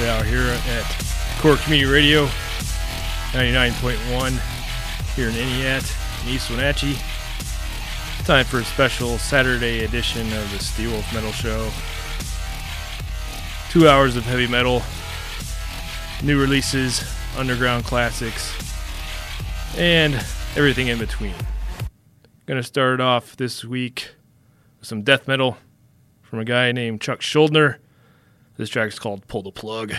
hour here at Core Community Radio 99.1 here in Entiat in East Wenatchee. Time for a special Saturday edition of the Steelwolf Metal Show. Two hours of heavy metal, new releases, underground classics, and everything in between. Gonna start off this week with some death metal from a guy named Chuck Schuldiner. This track is called Pull the Plug.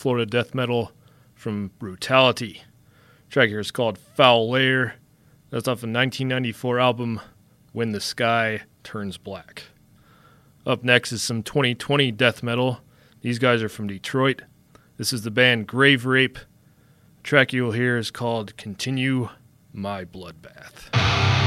Florida death metal from Brutality. track here is called Foul Lair. That's off the 1994 album When the Sky Turns Black. Up next is some 2020 death metal. These guys are from Detroit. This is the band Graverape. The track you'll hear is called Continue My Bloodbath.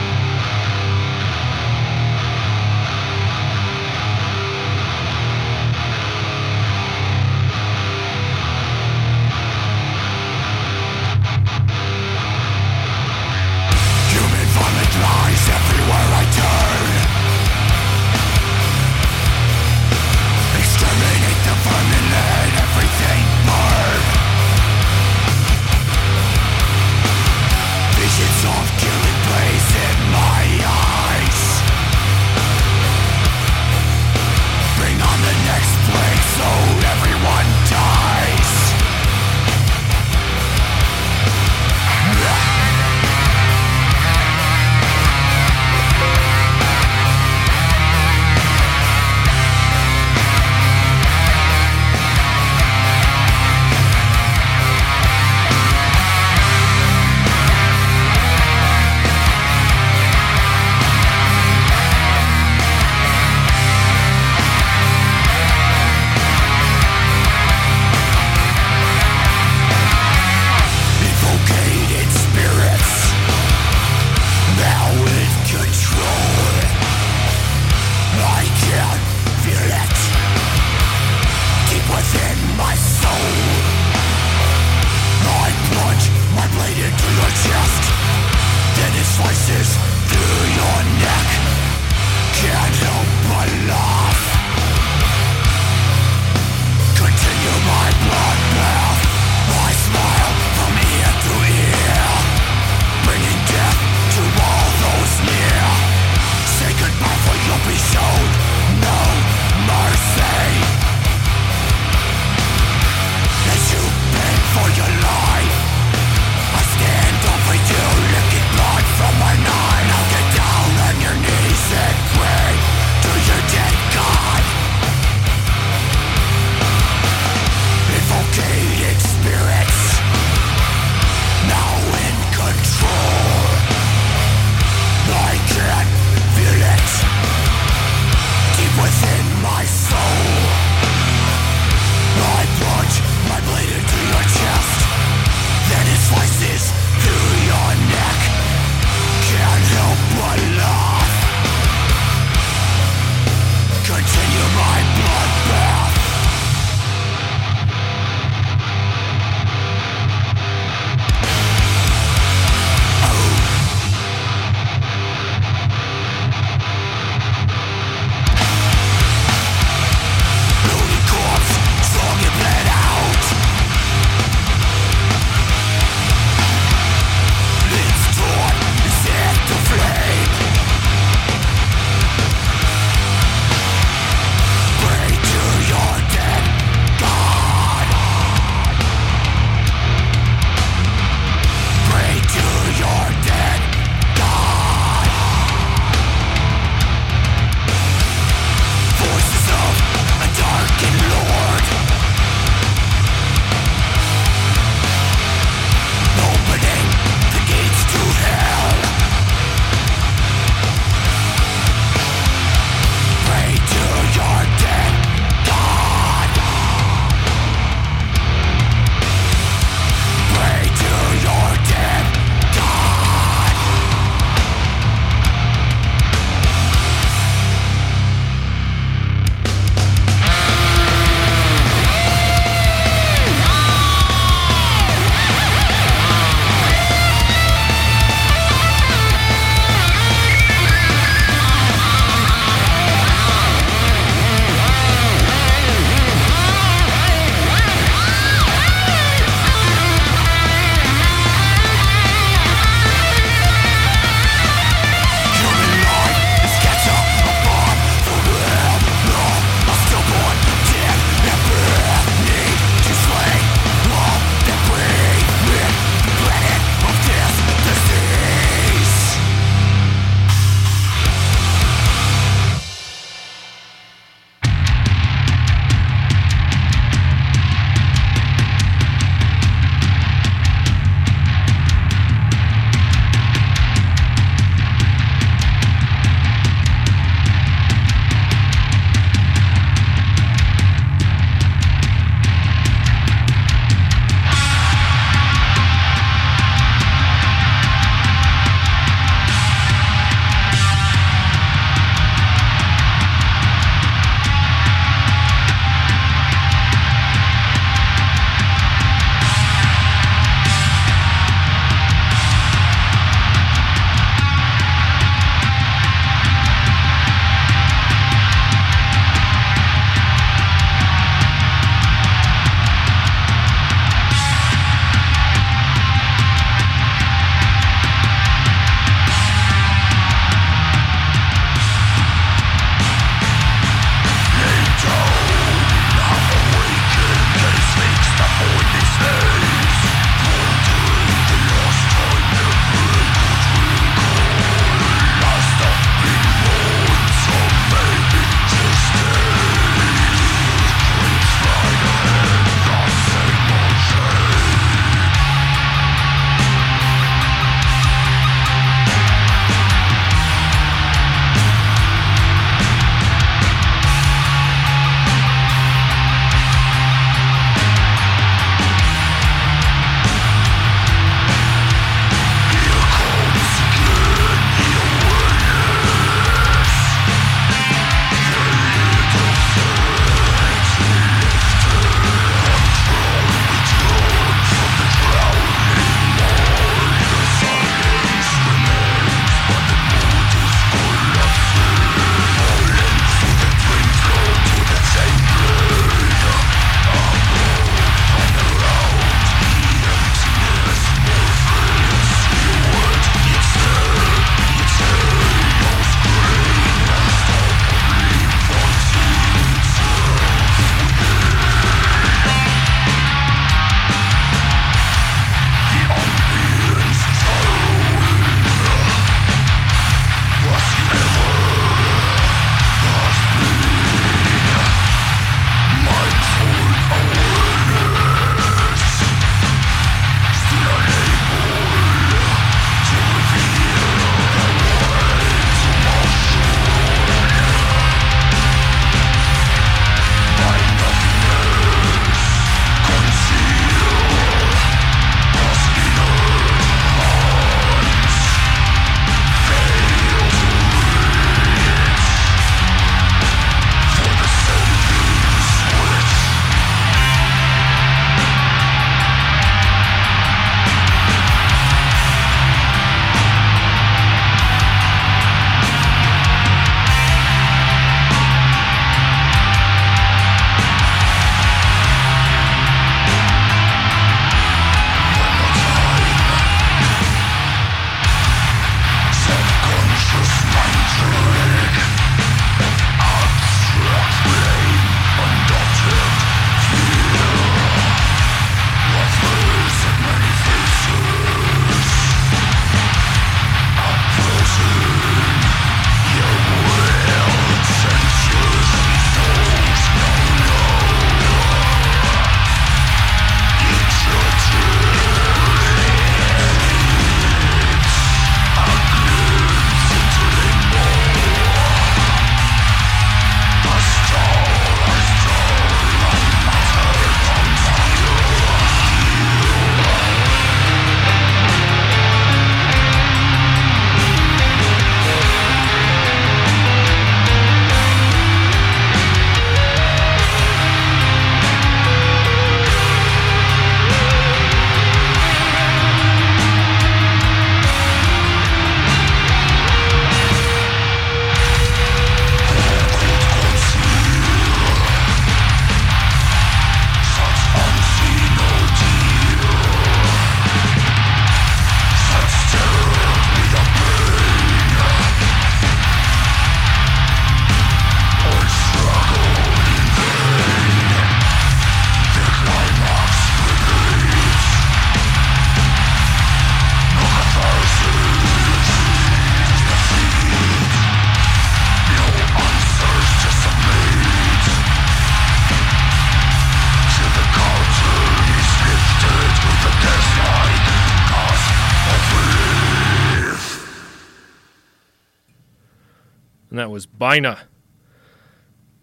And that was Bina.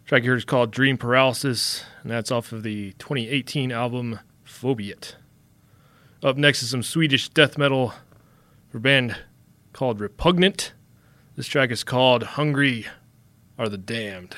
Track here is called Dream Paralysis, and that's off of the 2018 album Phobiat. Up next is some Swedish death metal for a band called Repugnant. This track is called Hungry Are the Damned.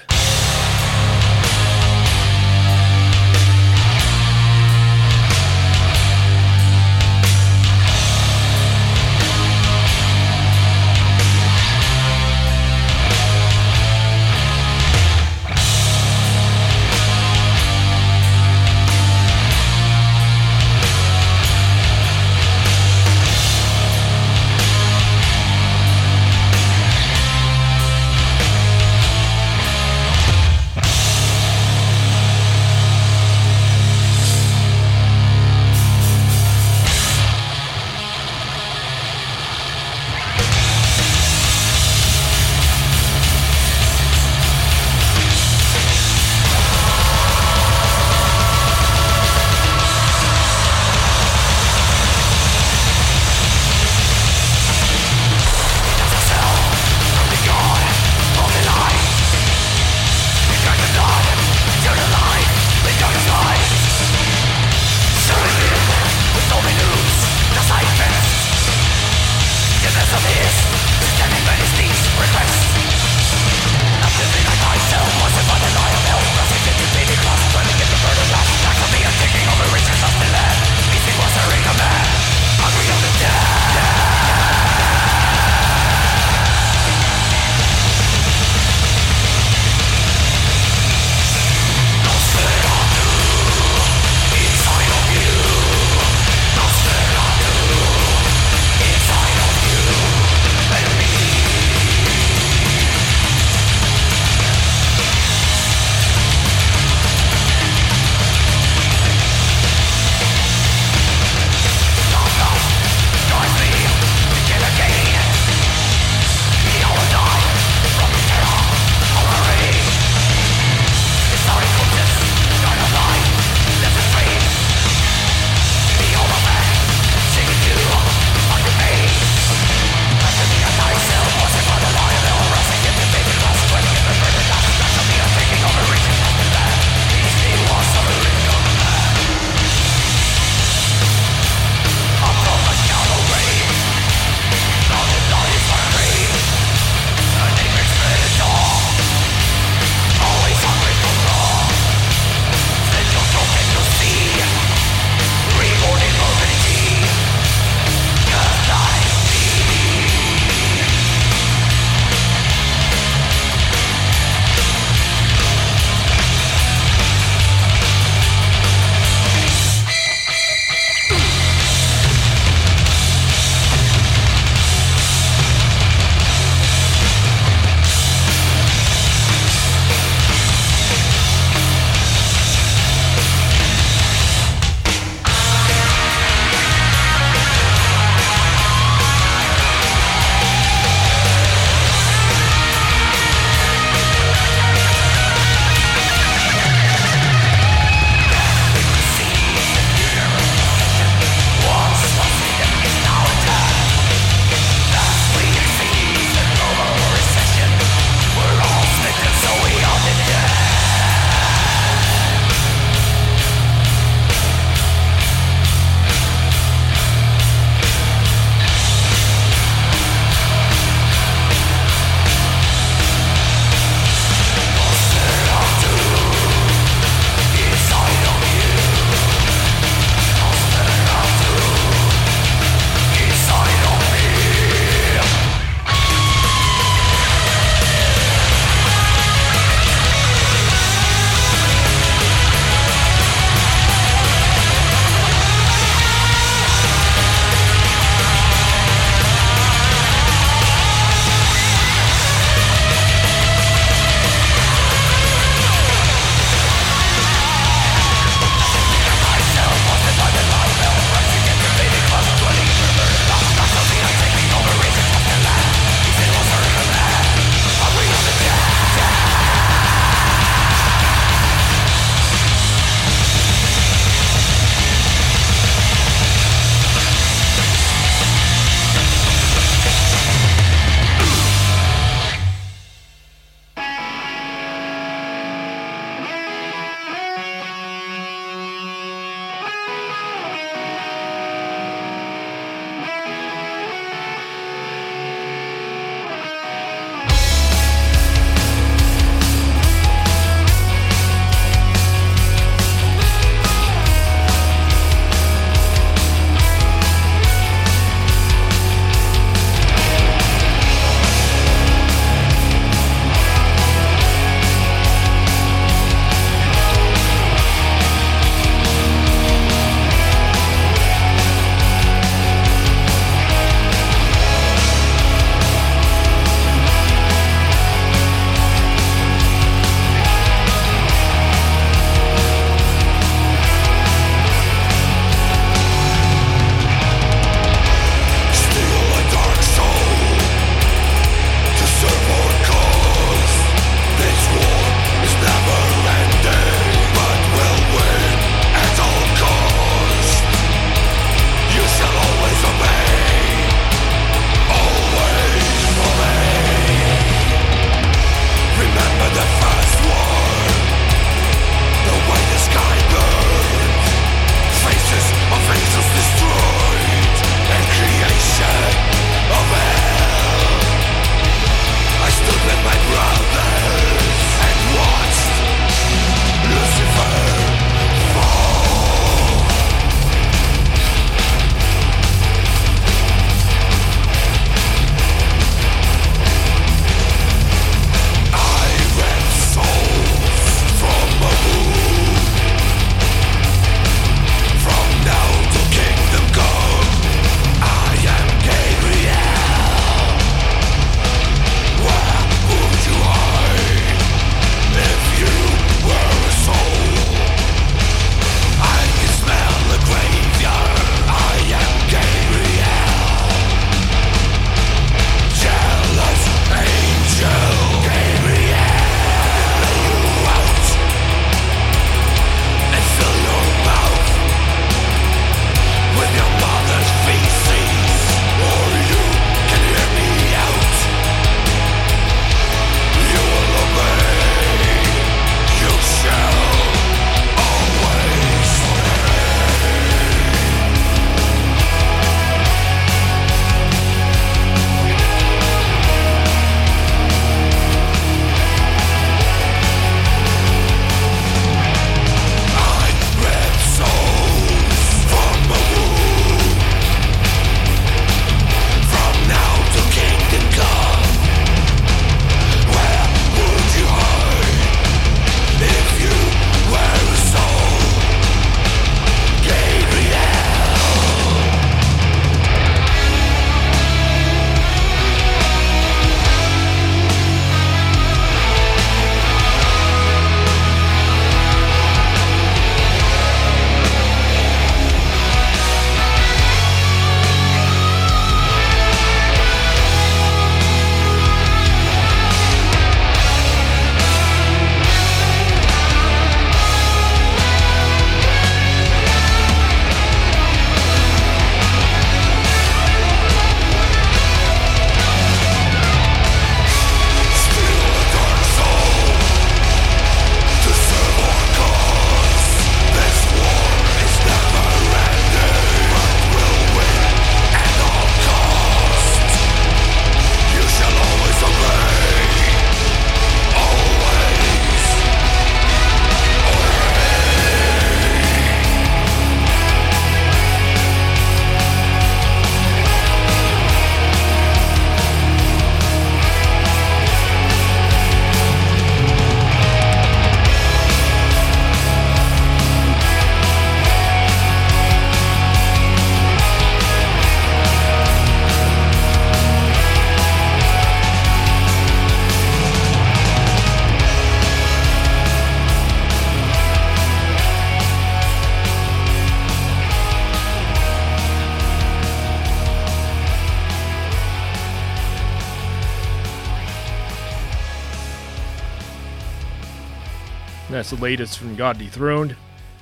The latest from God Dethroned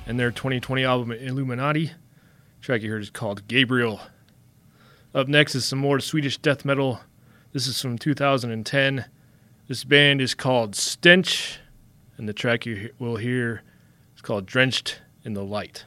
and their 2020 album Illuminati. The track you heard is called Gabriel. Up next is some more Swedish death metal. This is from 2010. This band is called Stench, and the track you will hear is called Drenched in the Light.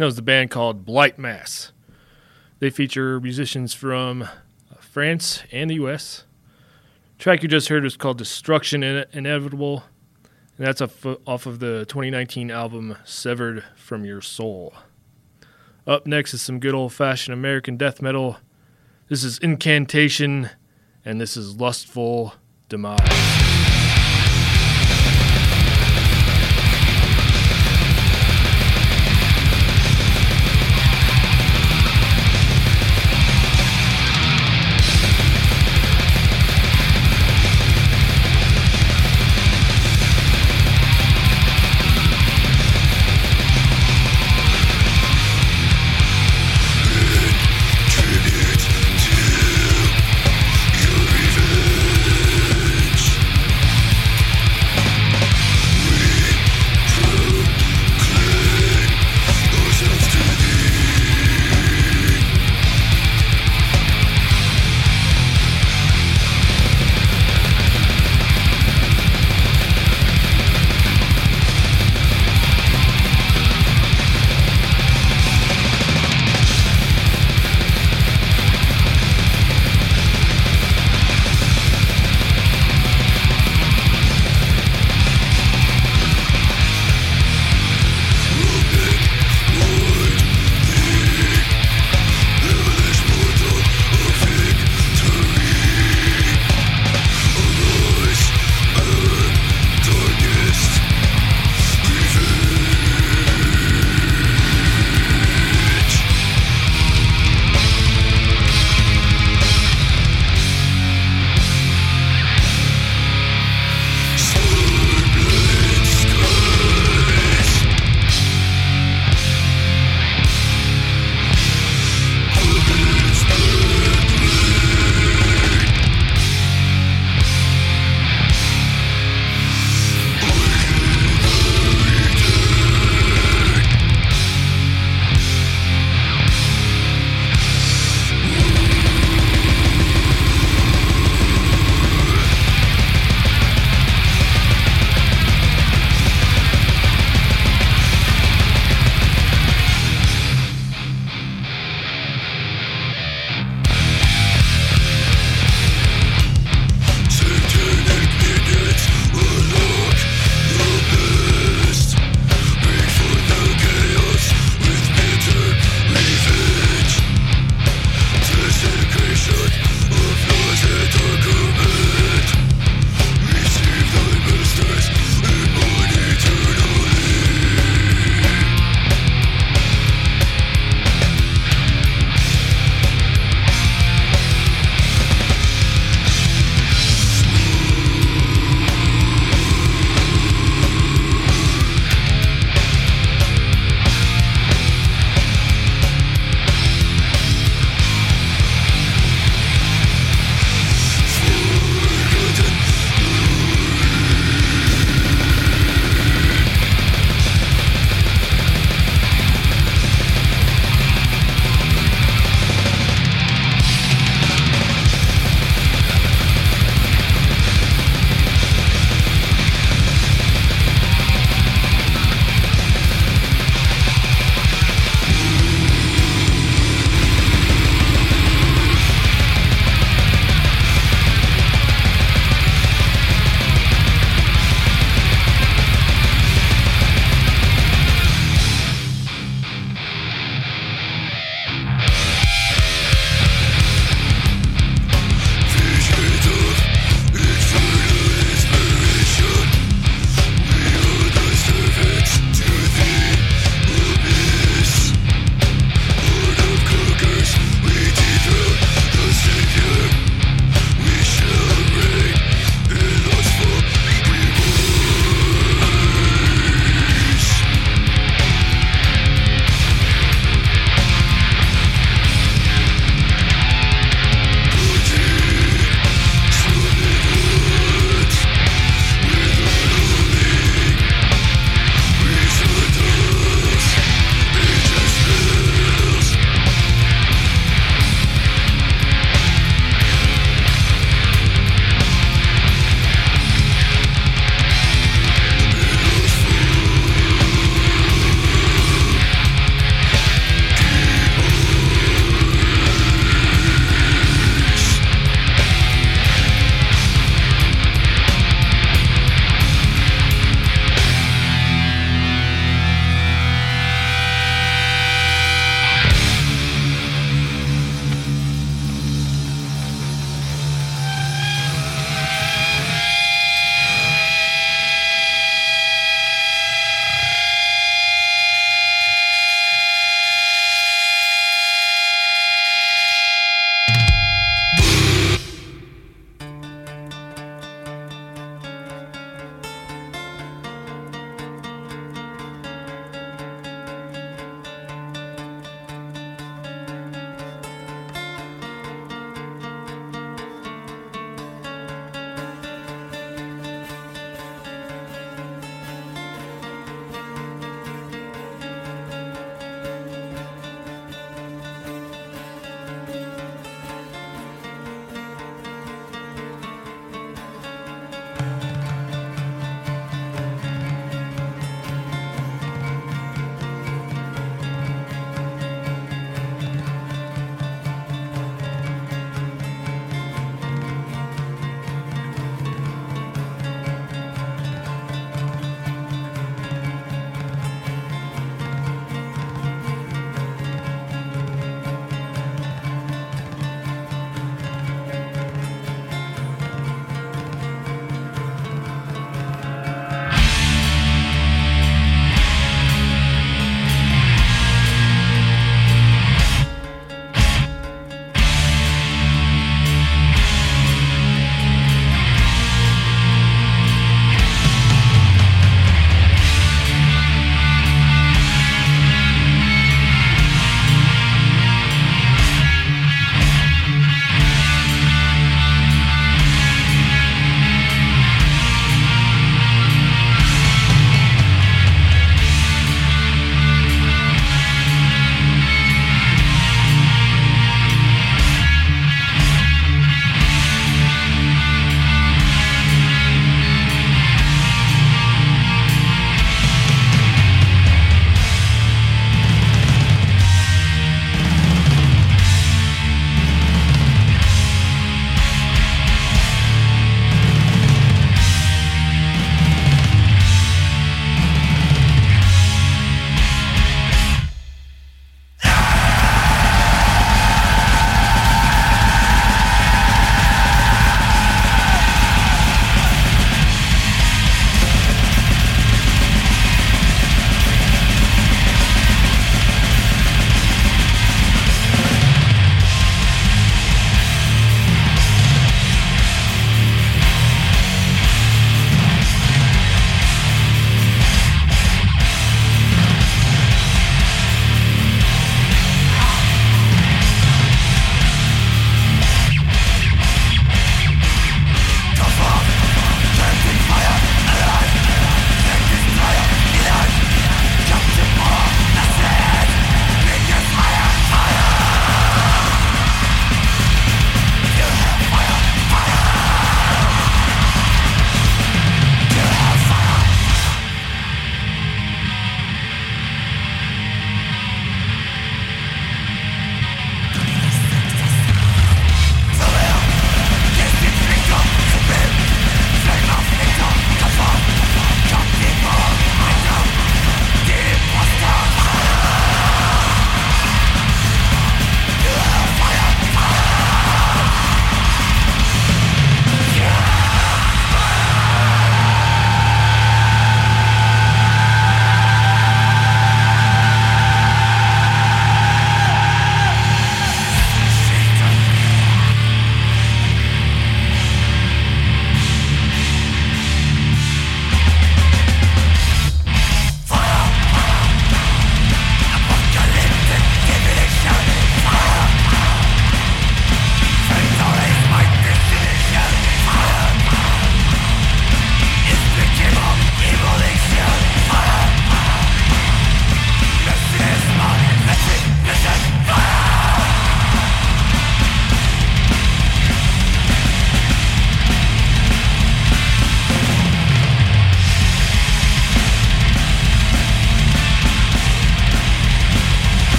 That was the band called Blight Mass. They feature musicians from uh, France and the U.S. The track you just heard was called Destruction Inevitable, and that's off, off of the 2019 album Severed from Your Soul. Up next is some good old fashioned American death metal. This is Incantation, and this is Lustful Demise.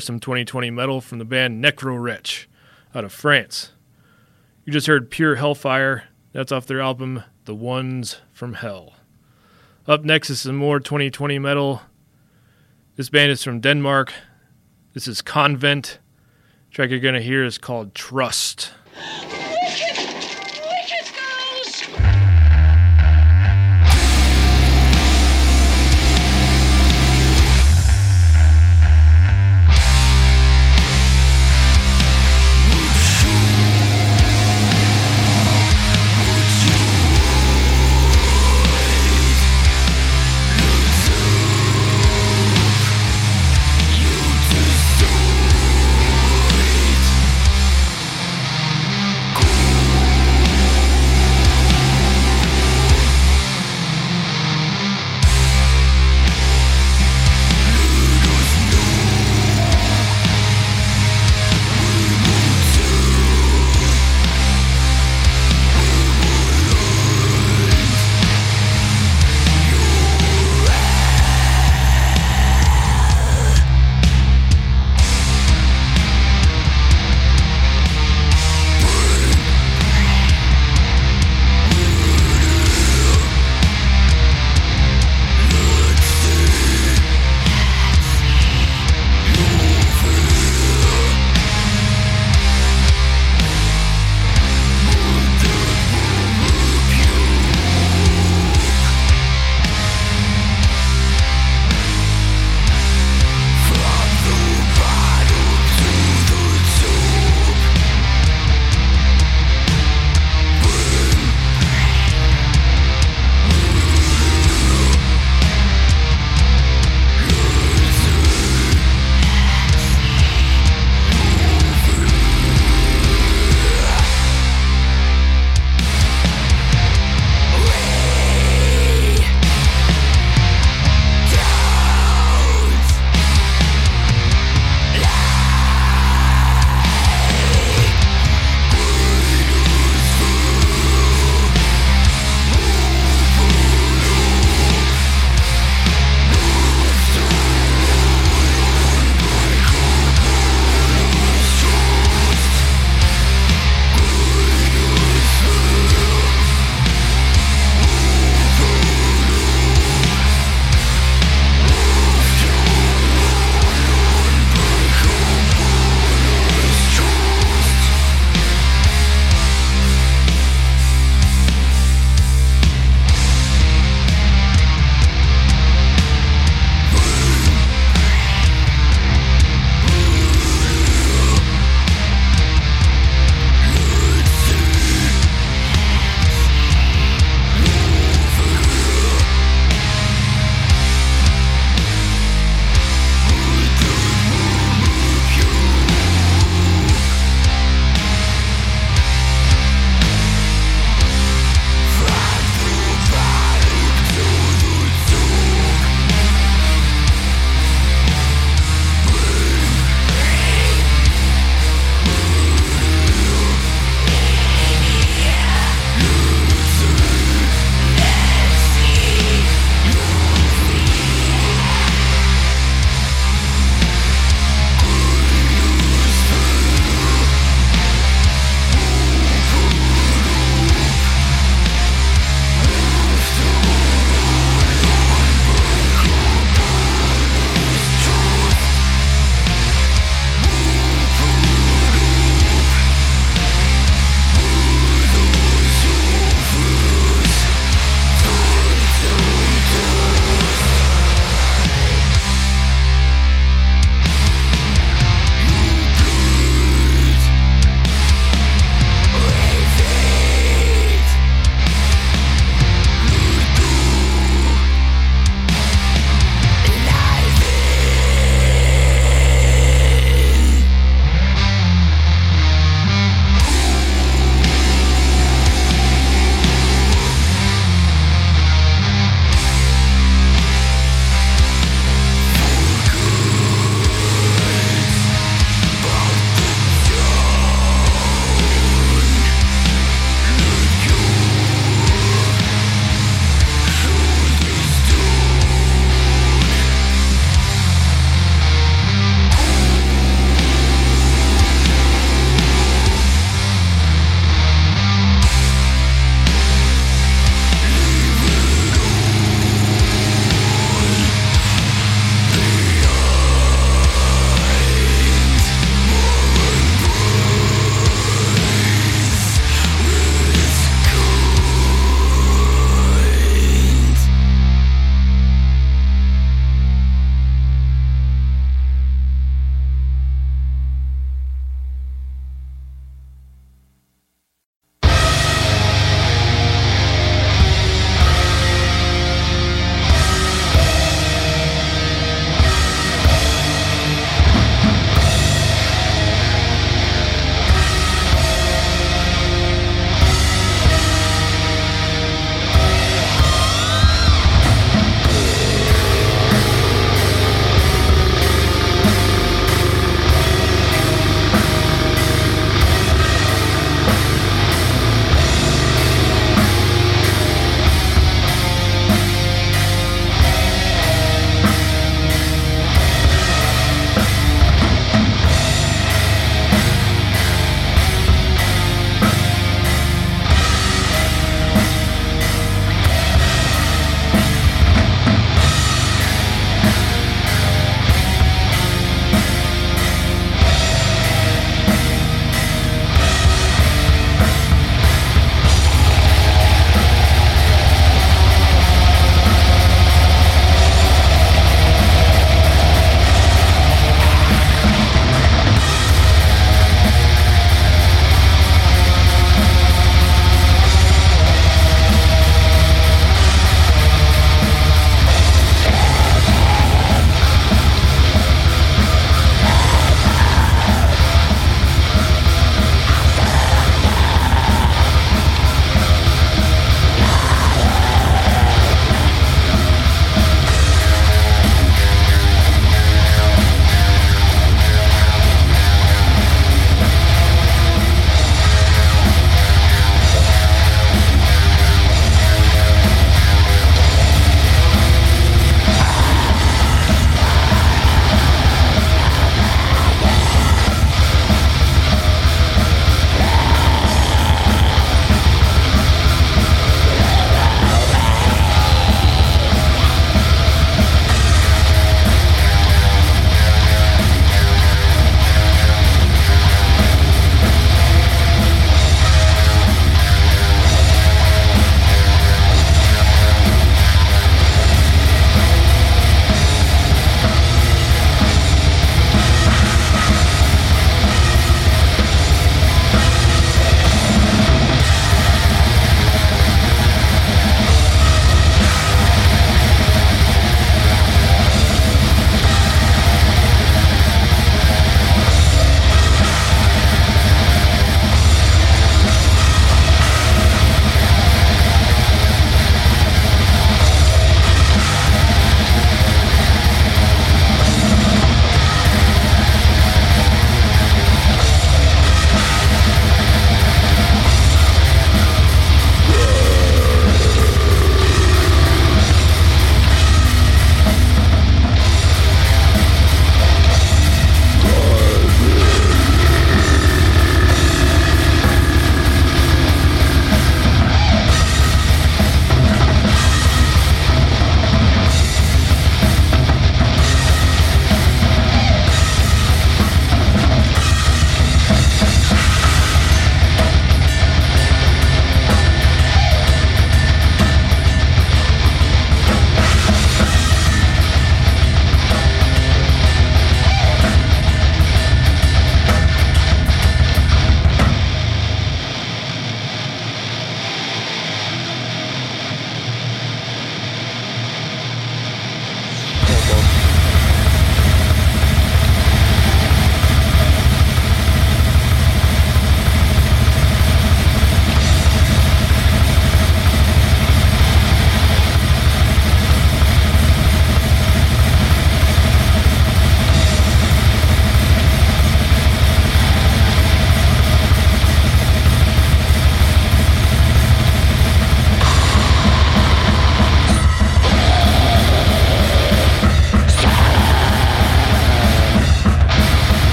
Some 2020 metal from the band Necrowretch out of France. You just heard Pure Hellfire. That's off their album The Ones from Hell. Up next is some more 2020 metal. This band is from Denmark. This is Konvent. The track you're going to hear is called Trust.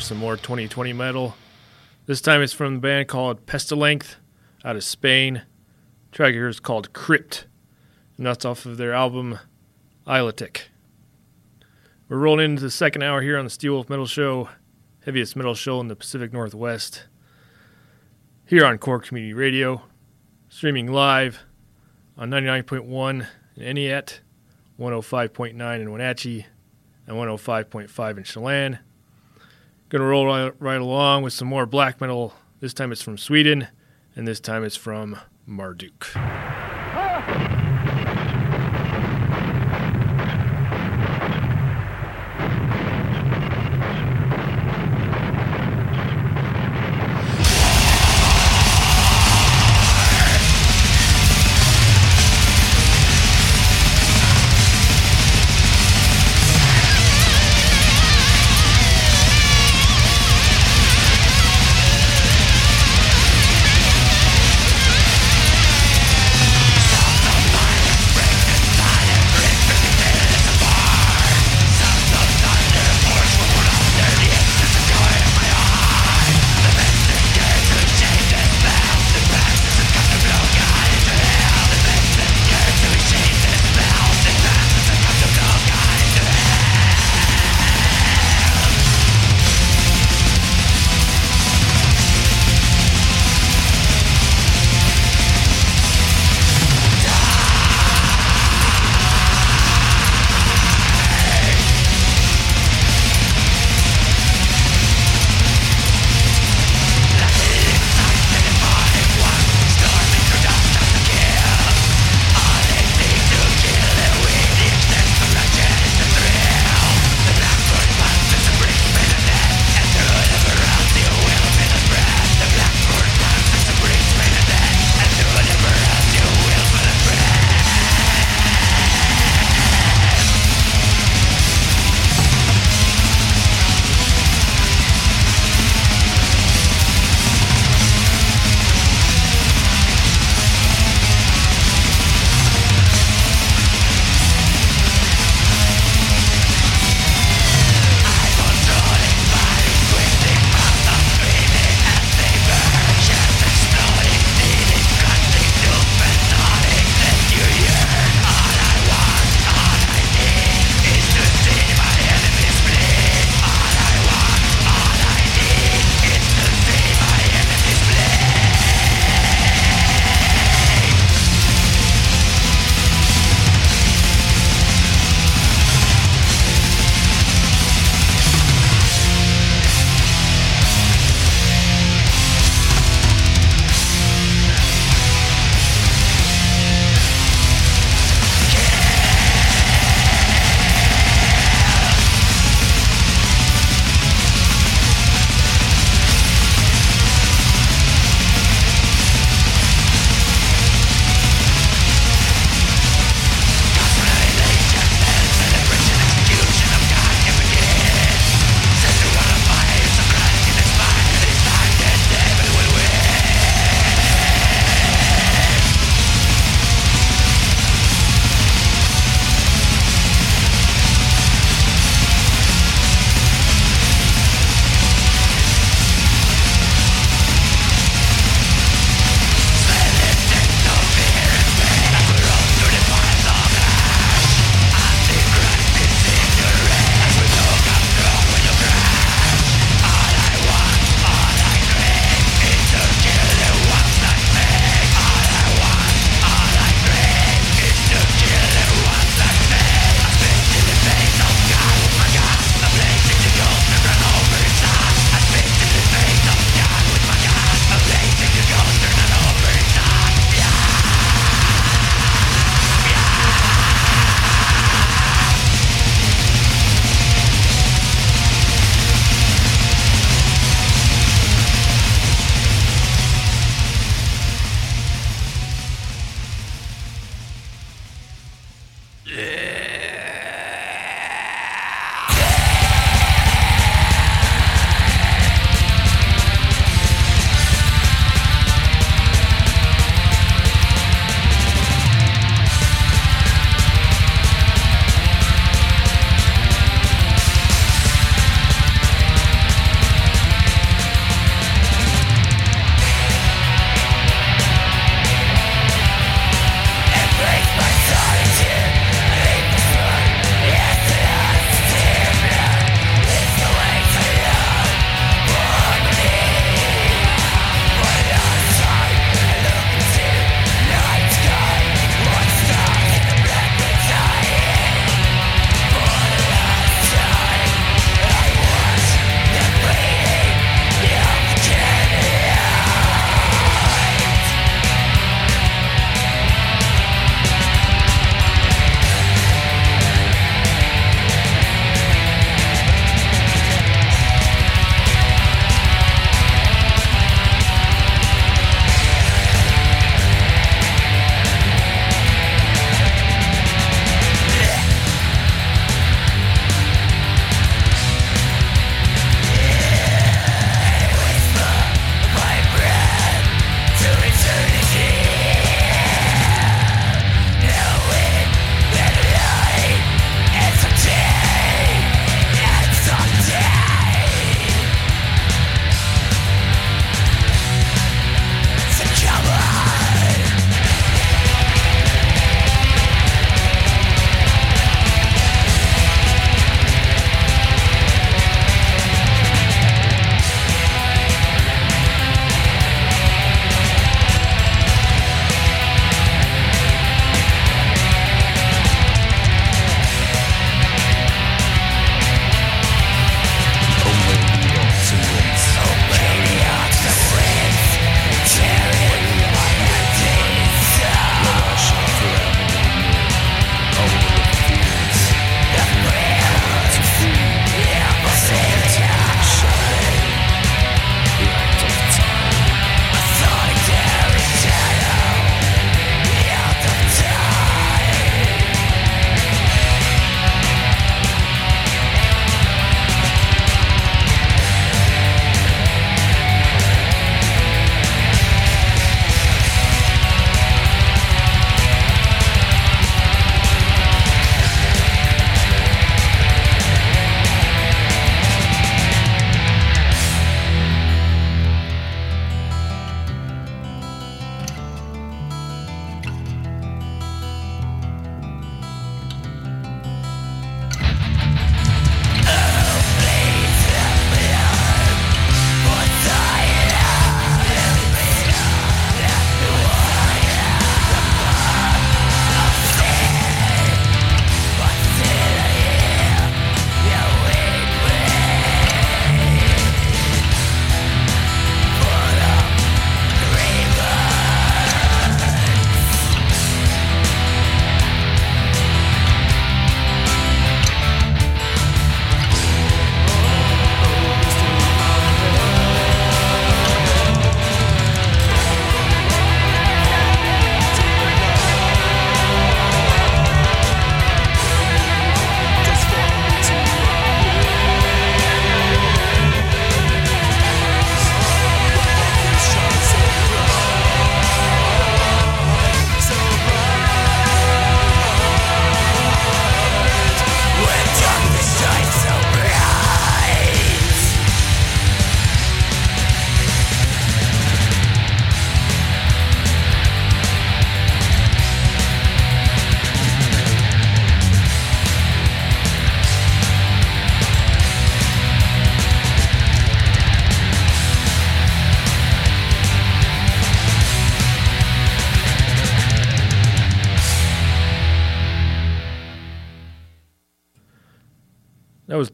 Some more 2020 metal. This time it's from the band called Pestilength out of Spain. The track here is called Crypt, and that's off of their album Ilotic. We're rolling into the second hour here on the Steelwolf Metal Show, heaviest metal show in the Pacific Northwest. Here on Core Community Radio, streaming live on 99.1 in Entiat, 105.9 in Wenatchee, and 105.5 in Chelan. Gonna roll right, right along with some more black metal. This time it's from Sweden, and this time it's from Marduk.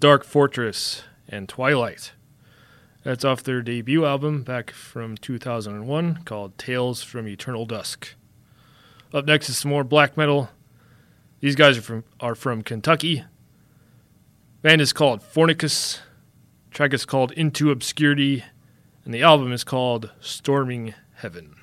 Dark Fortress and Twilight. That's off their debut album back from 2001 called Tales from Eternal Dusk. Up next is some more black metal. These guys are from are from Kentucky. Band is called Fornicus. Track is called Into Obscurity, and the album is called Storming Heaven.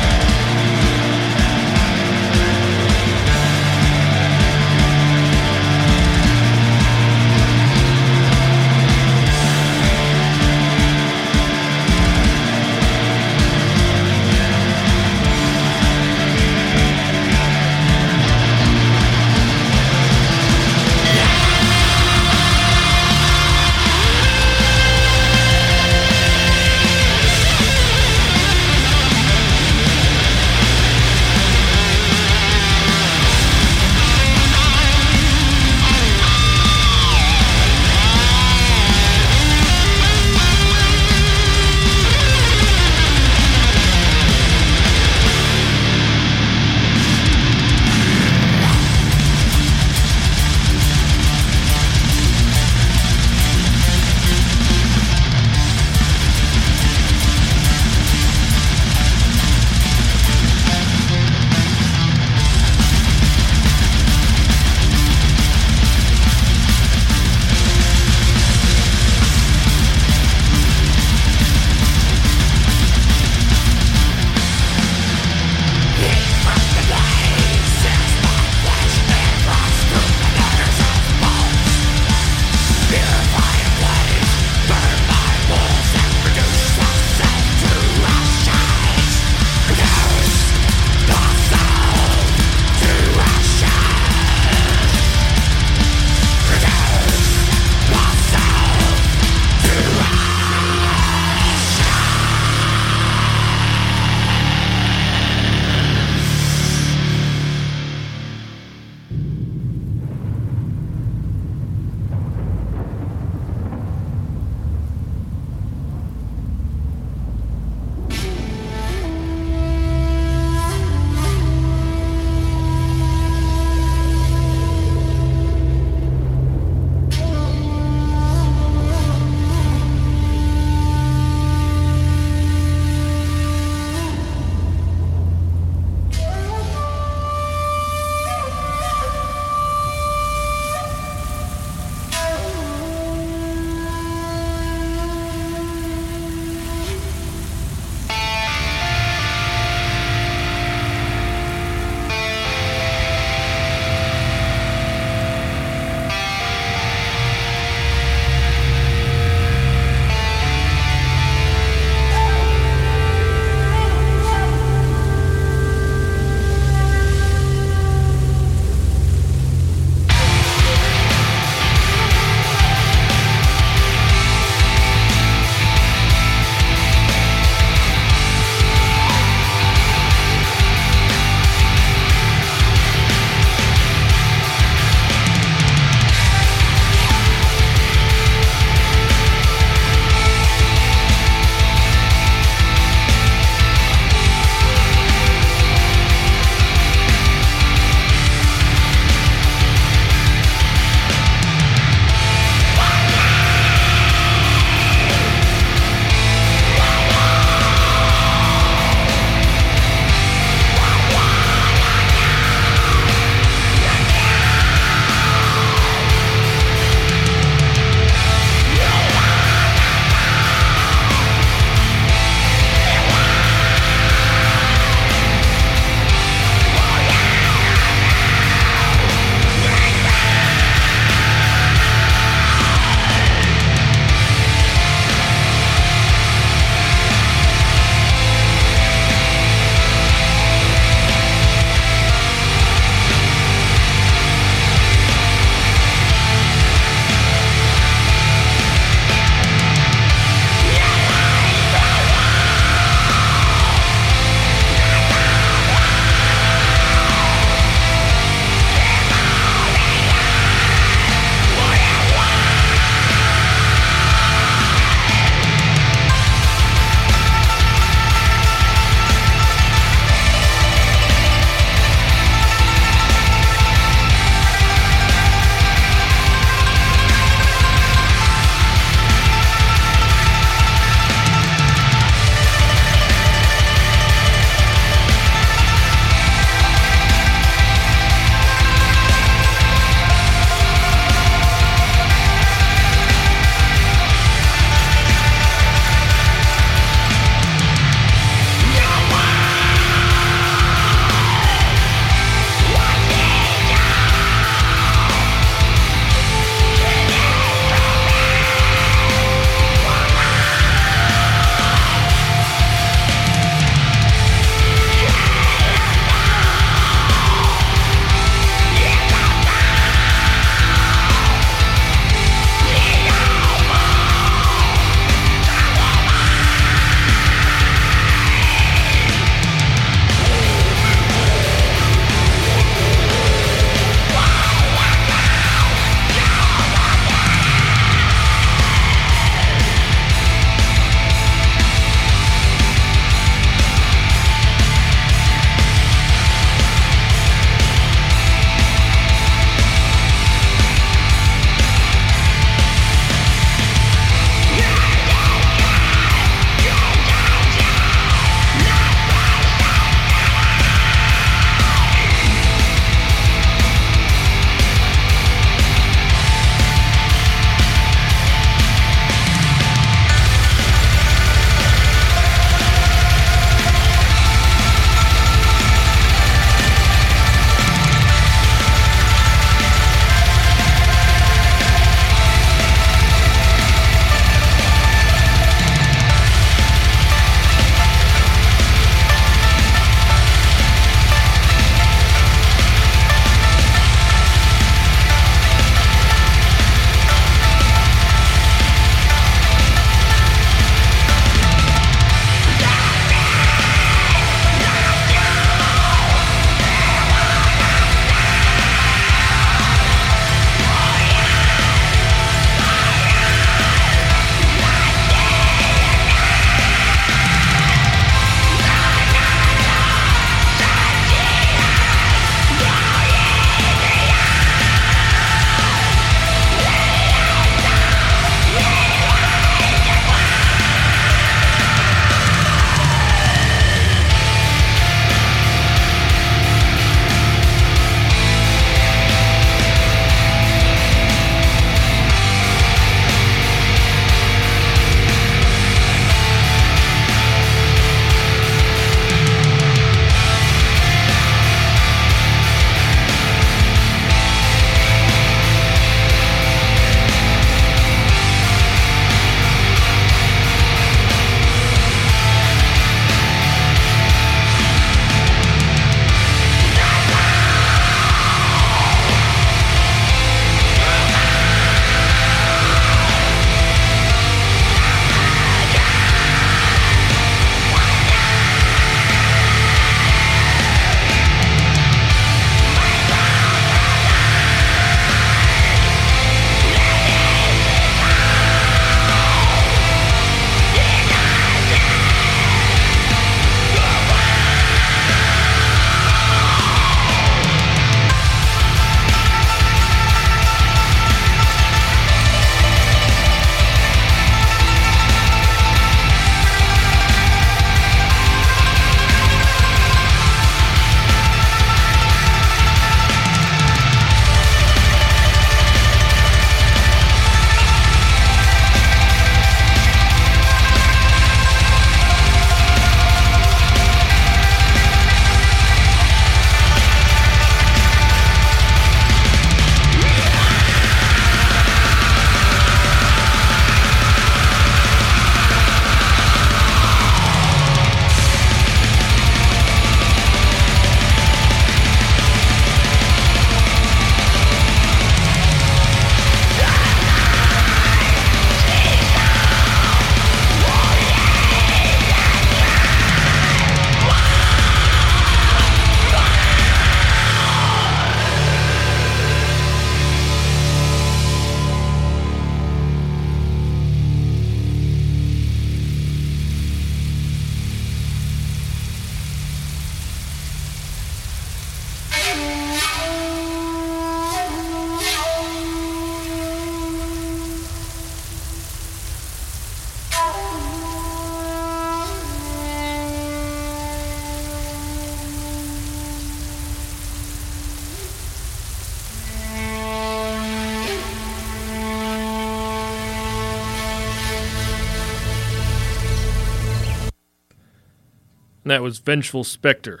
Was Vengeful Spectre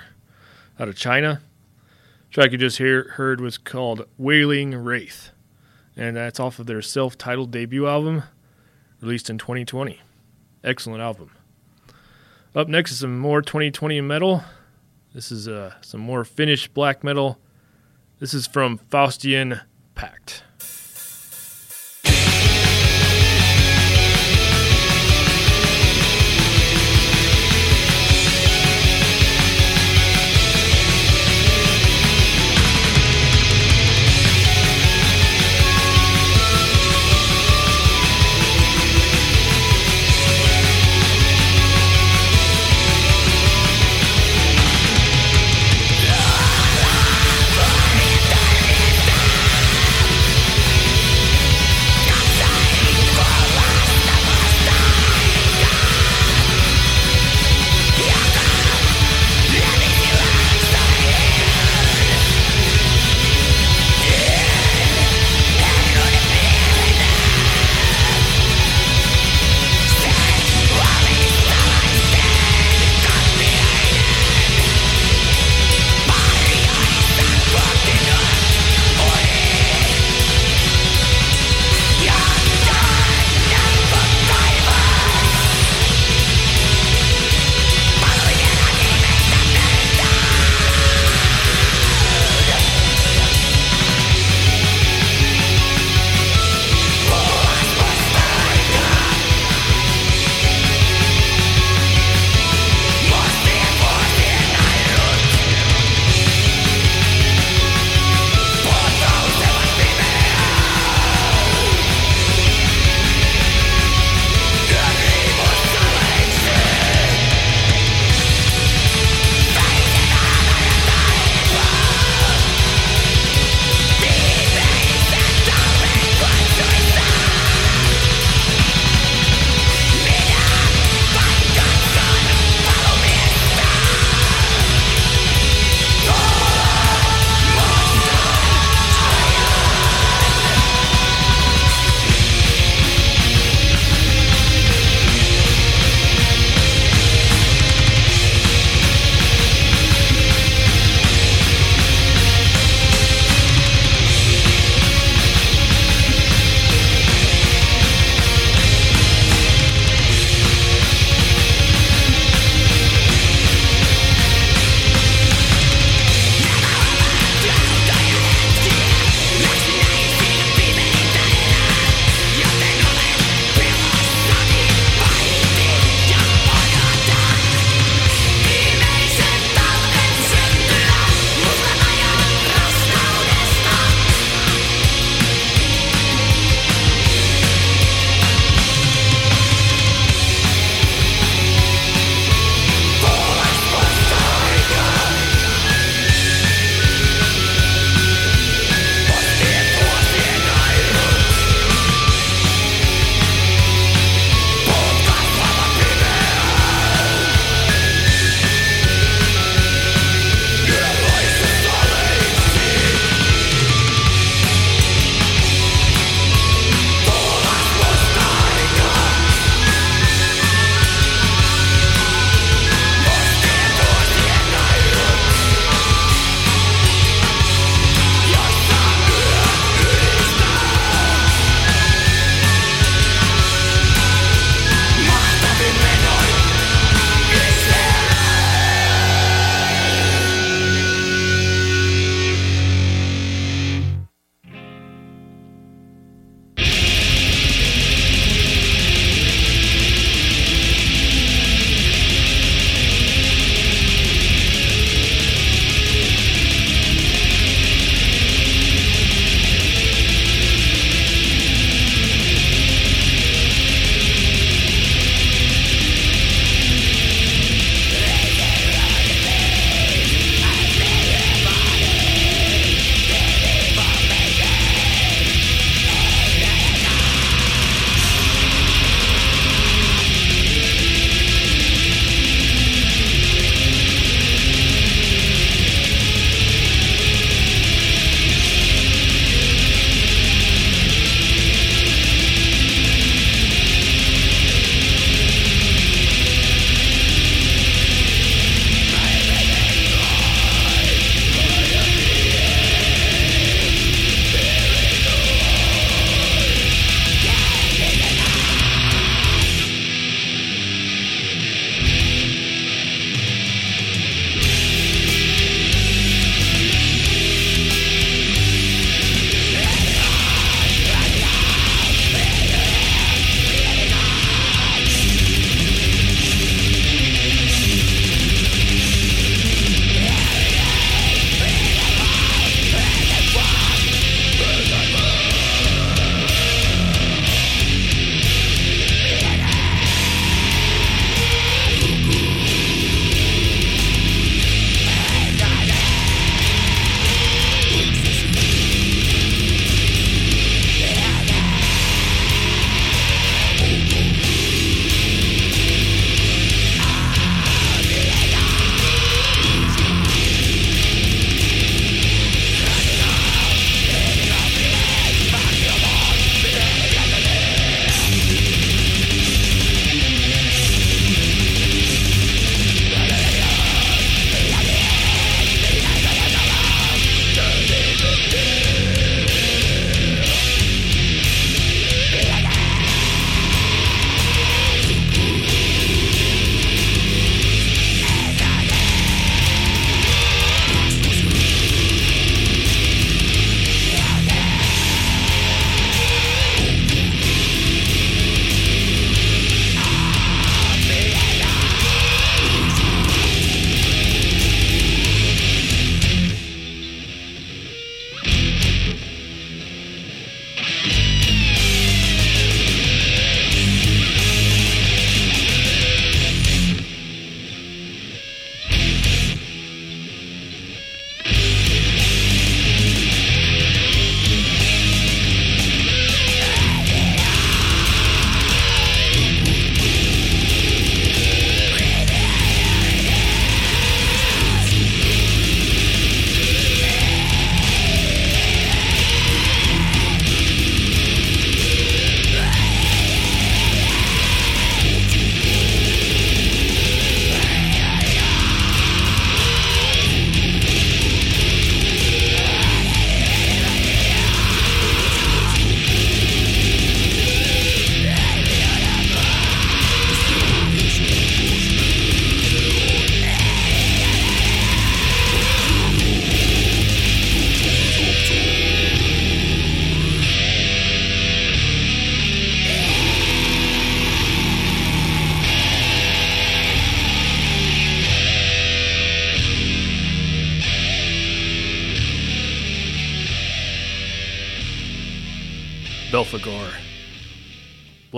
out of China. The track you just hear, heard was called Wailing Wraith. And that's off of their self titled debut album, released in 2020. Excellent album. Up next is some more 2020 metal. This is uh, some more Finnish black metal. This is from Faustian Pact.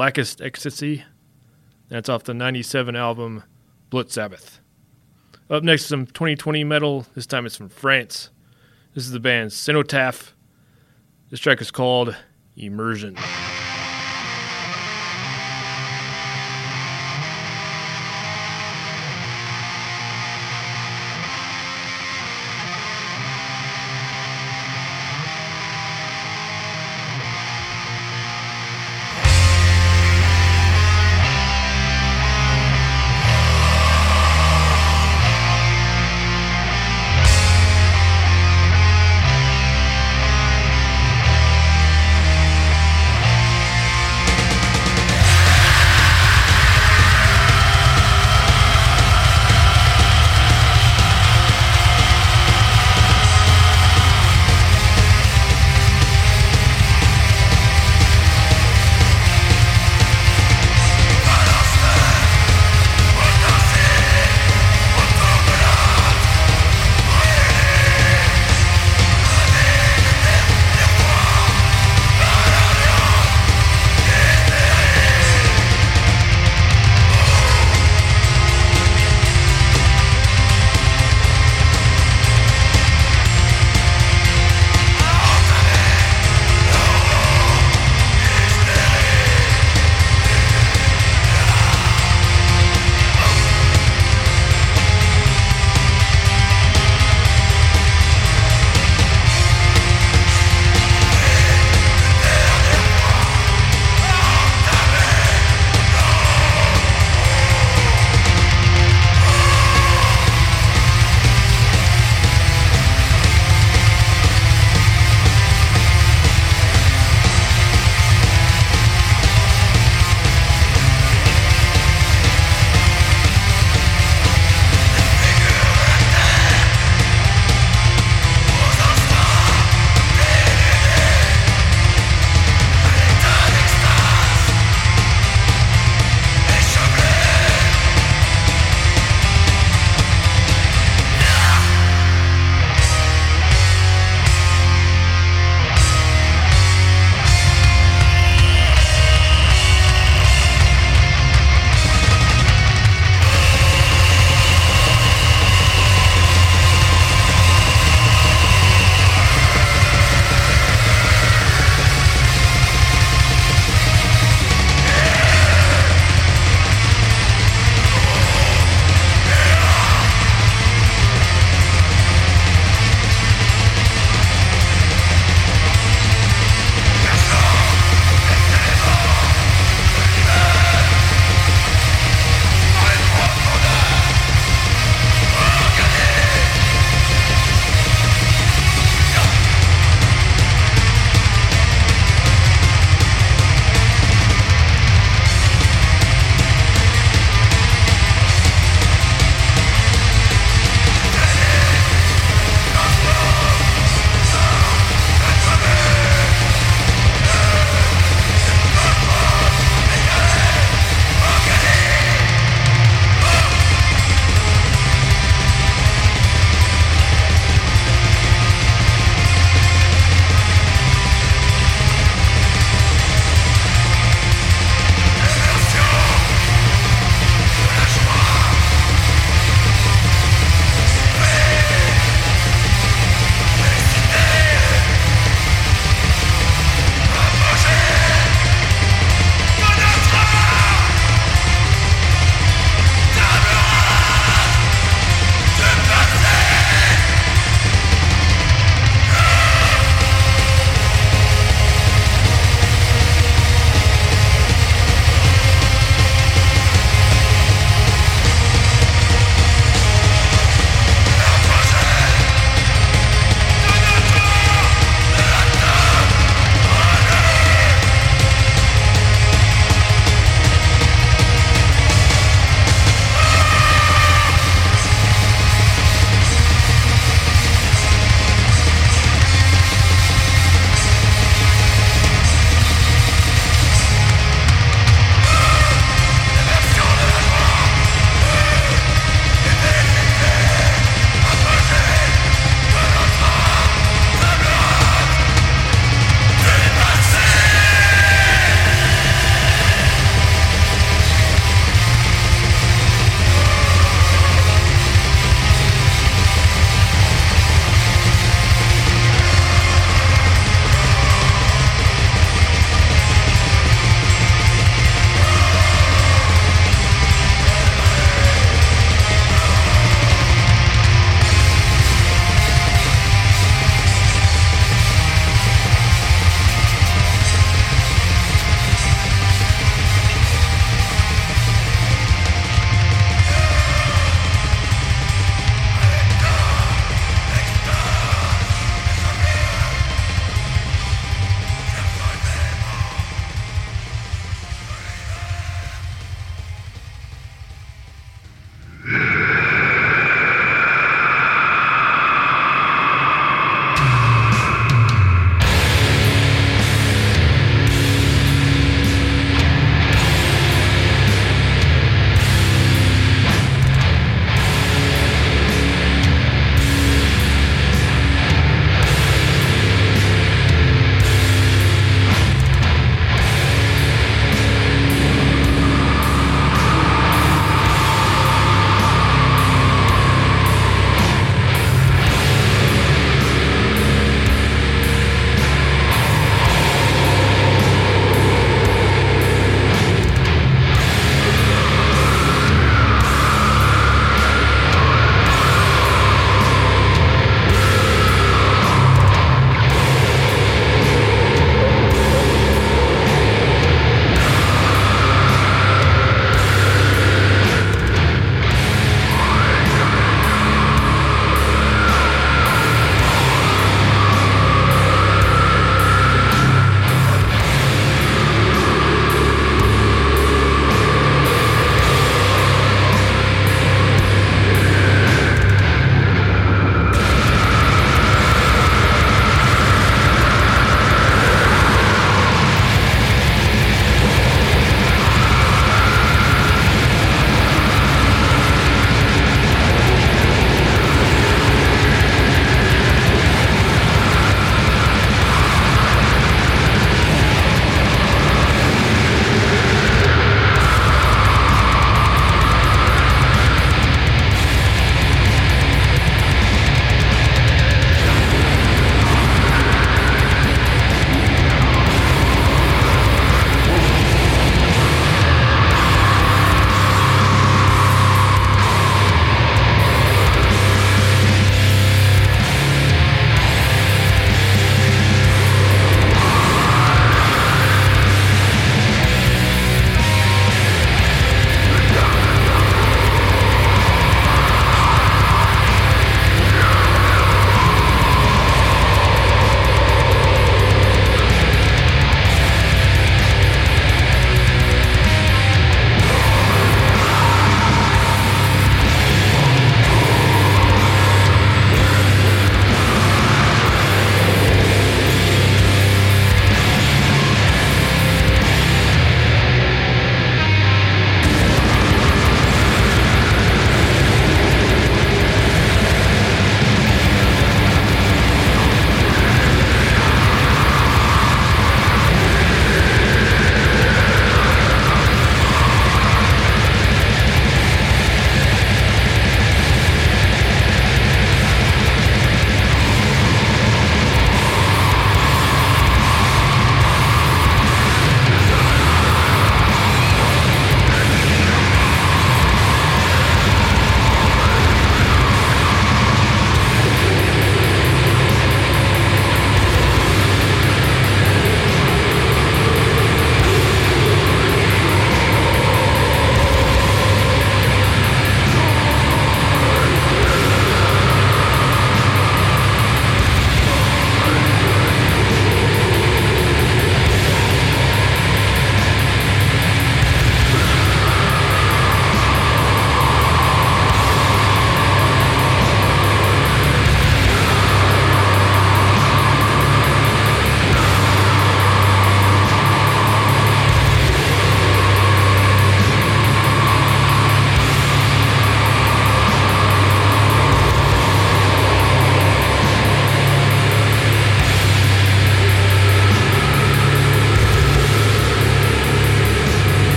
Blackest Ecstasy. That's off the 97 album Blut Sabbath. Up next, some 2020 metal. This time it's from France. This is the band Cenotaphe. This track is called Immersion.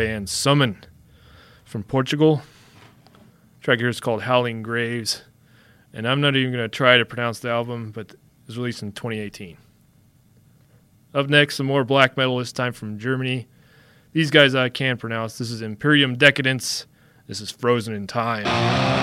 Band Summon from Portugal. The track here is called Howling Graves, and I'm not even going to try to pronounce the album, but it was released in 2018. Up next, some more black metal, this time from Germany. These guys I can pronounce. This is Imperium Dekadenz. This is Frozen in Time.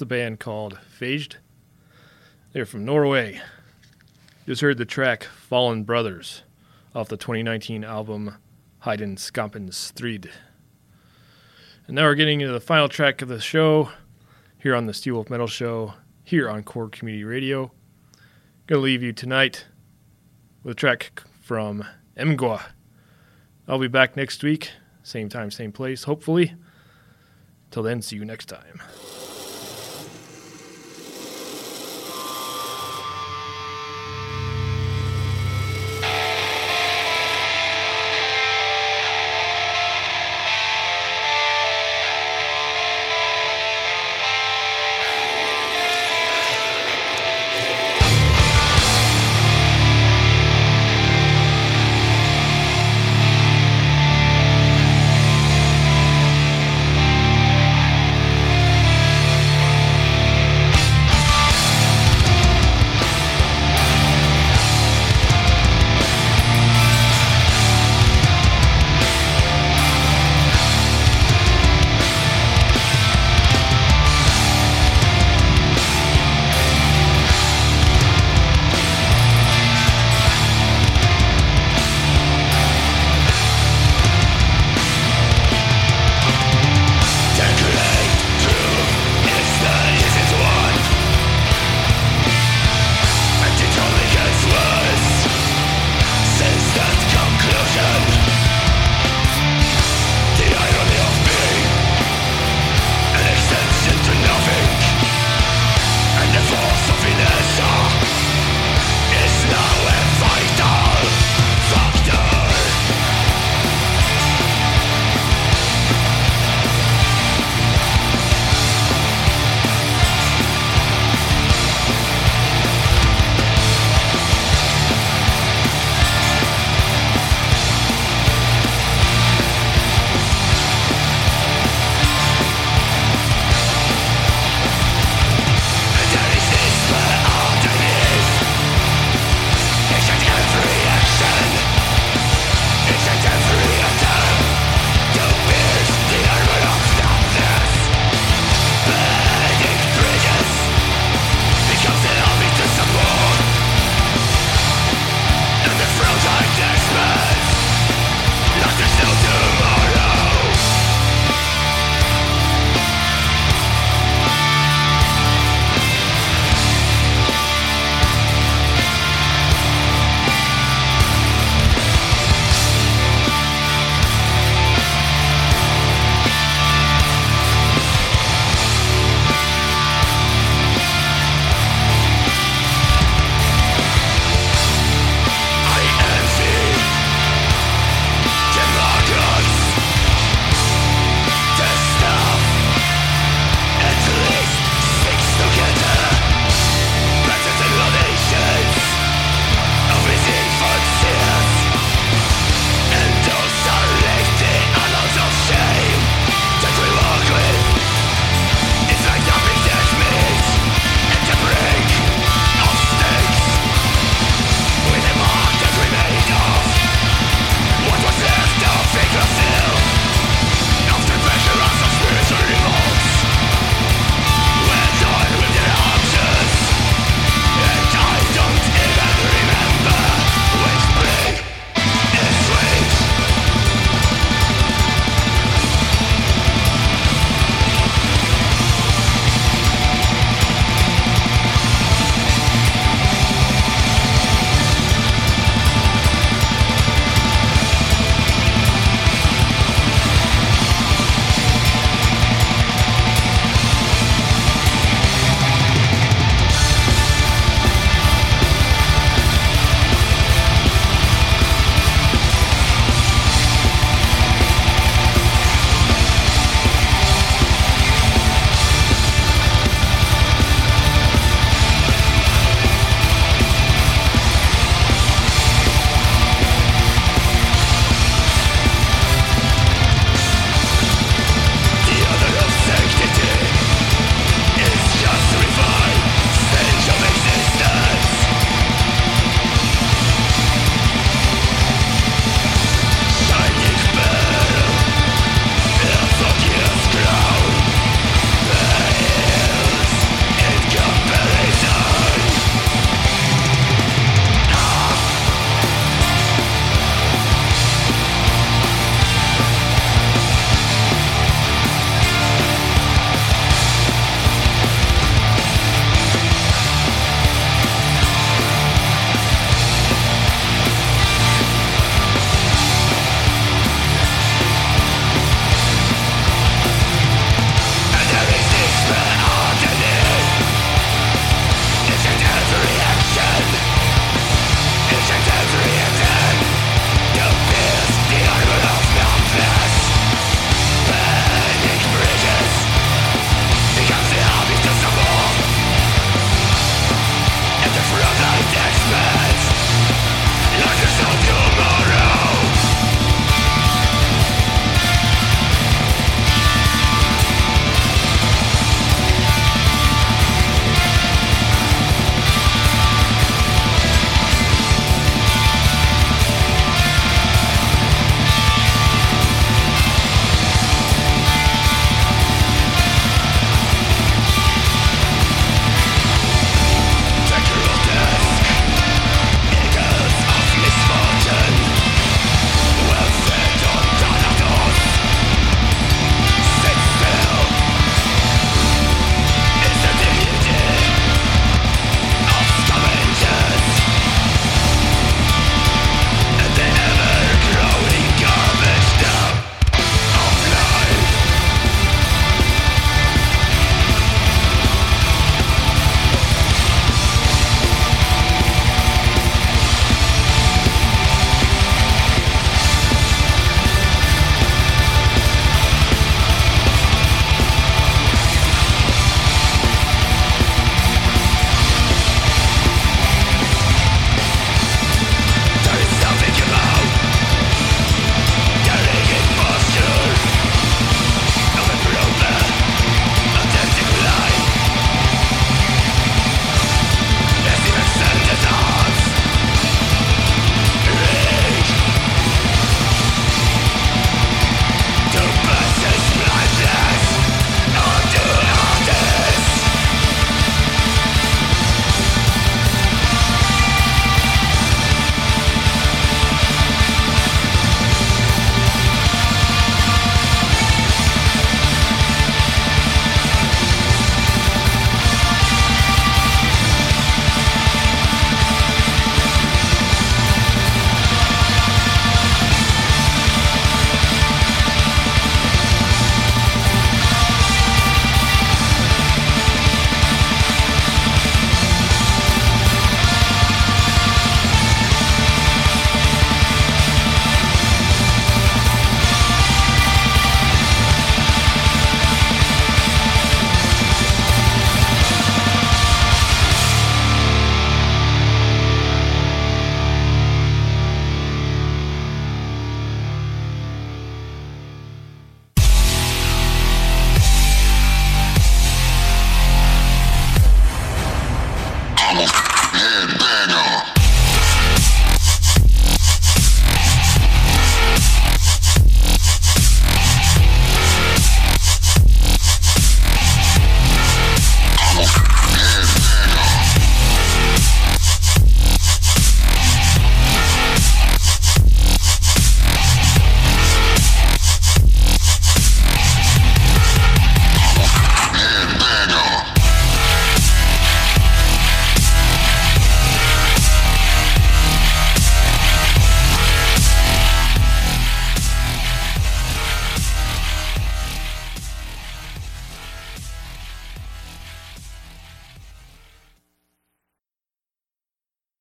The band called Phaged. They're from Norway. Just heard the track Fallen Brothers off the 2019 album Heiden Skampens Strid. And now we're getting into the final track of the show here on the Steelwolf Metal Show here on Core Community Radio. Gonna leave you tonight with a track from Emgwa. I'll be back next week, same time, same place, hopefully. Till then, see you next time.